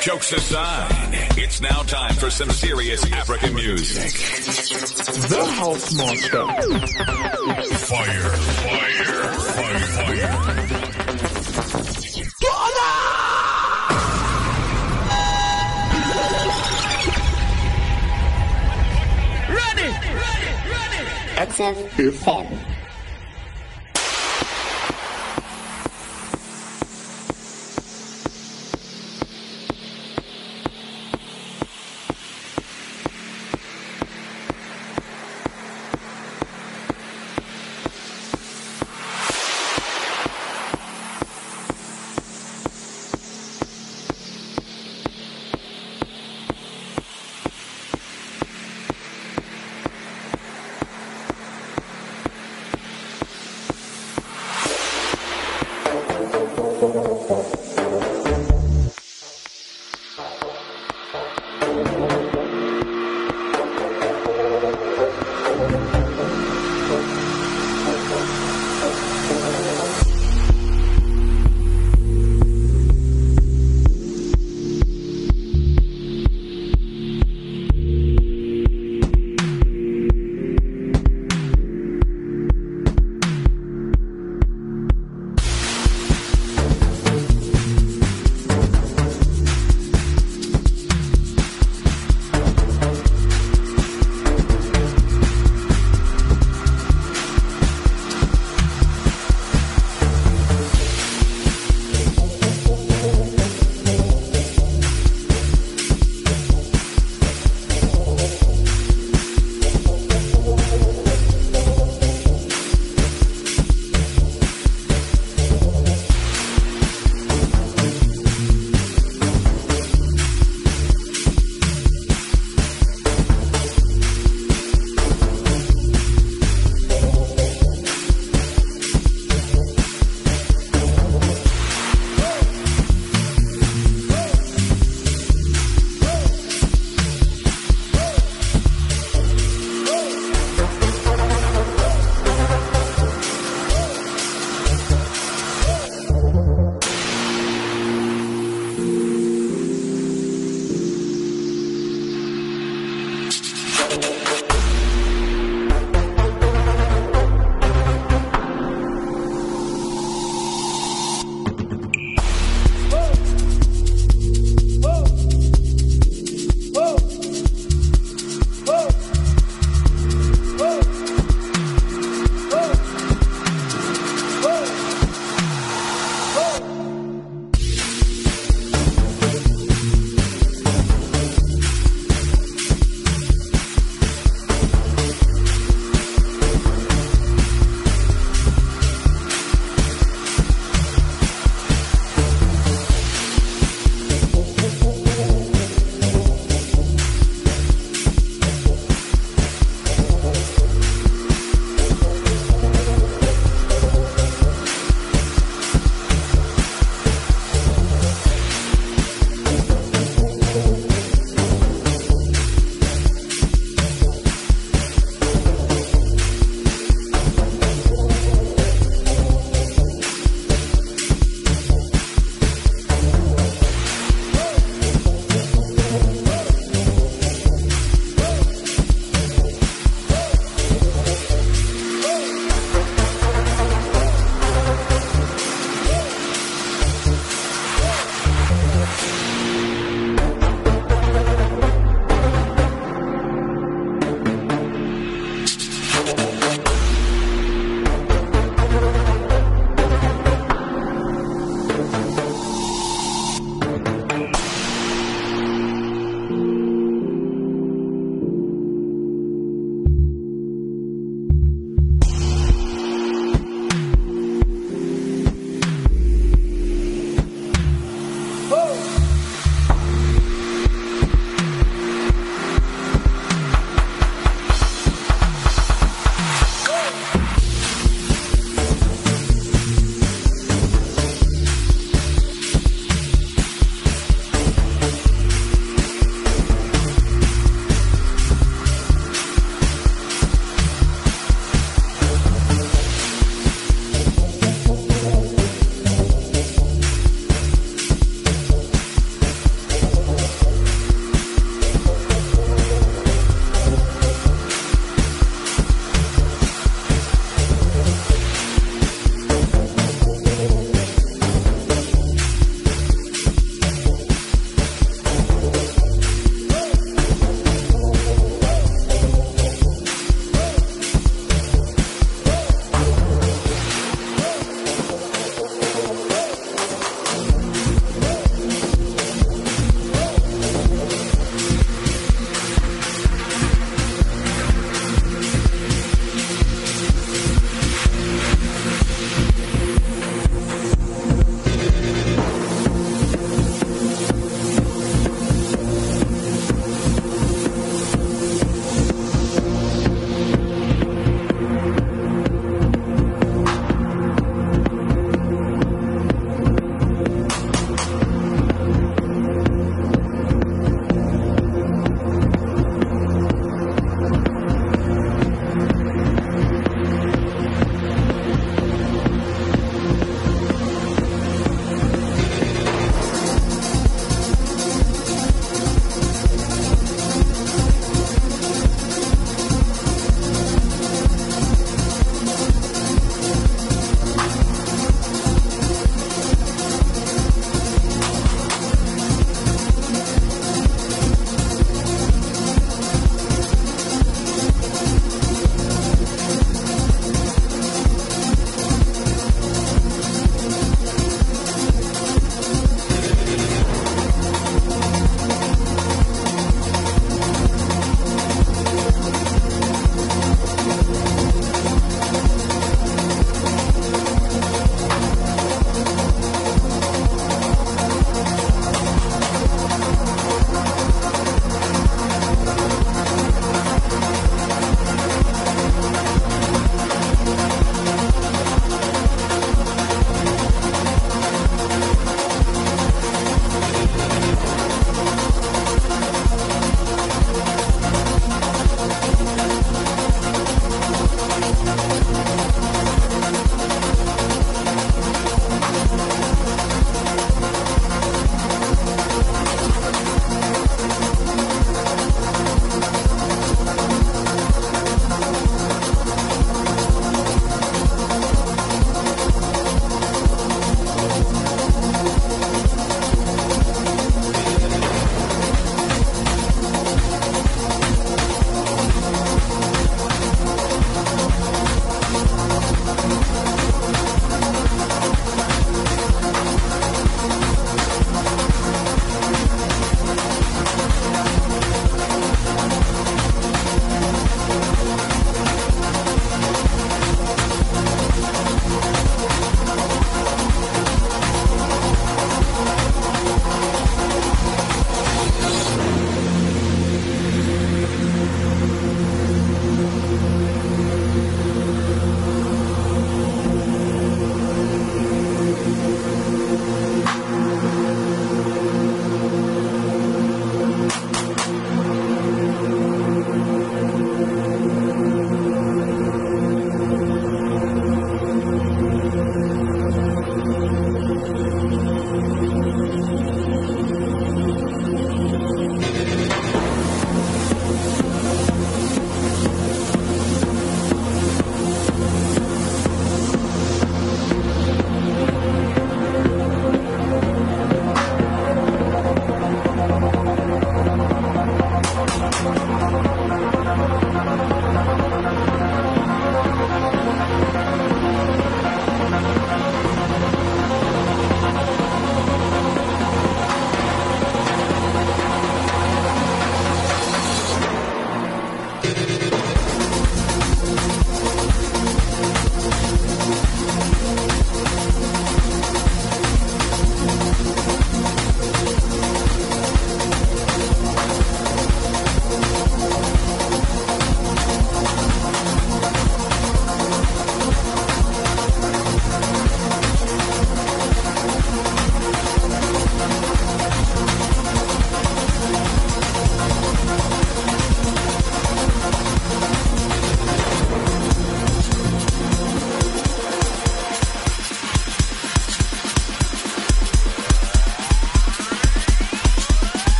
Jokes aside, it's now time for some serious African music. The House Master. Fire, fire, fire, fire. Ghana! Ready, ready, ready. XFM.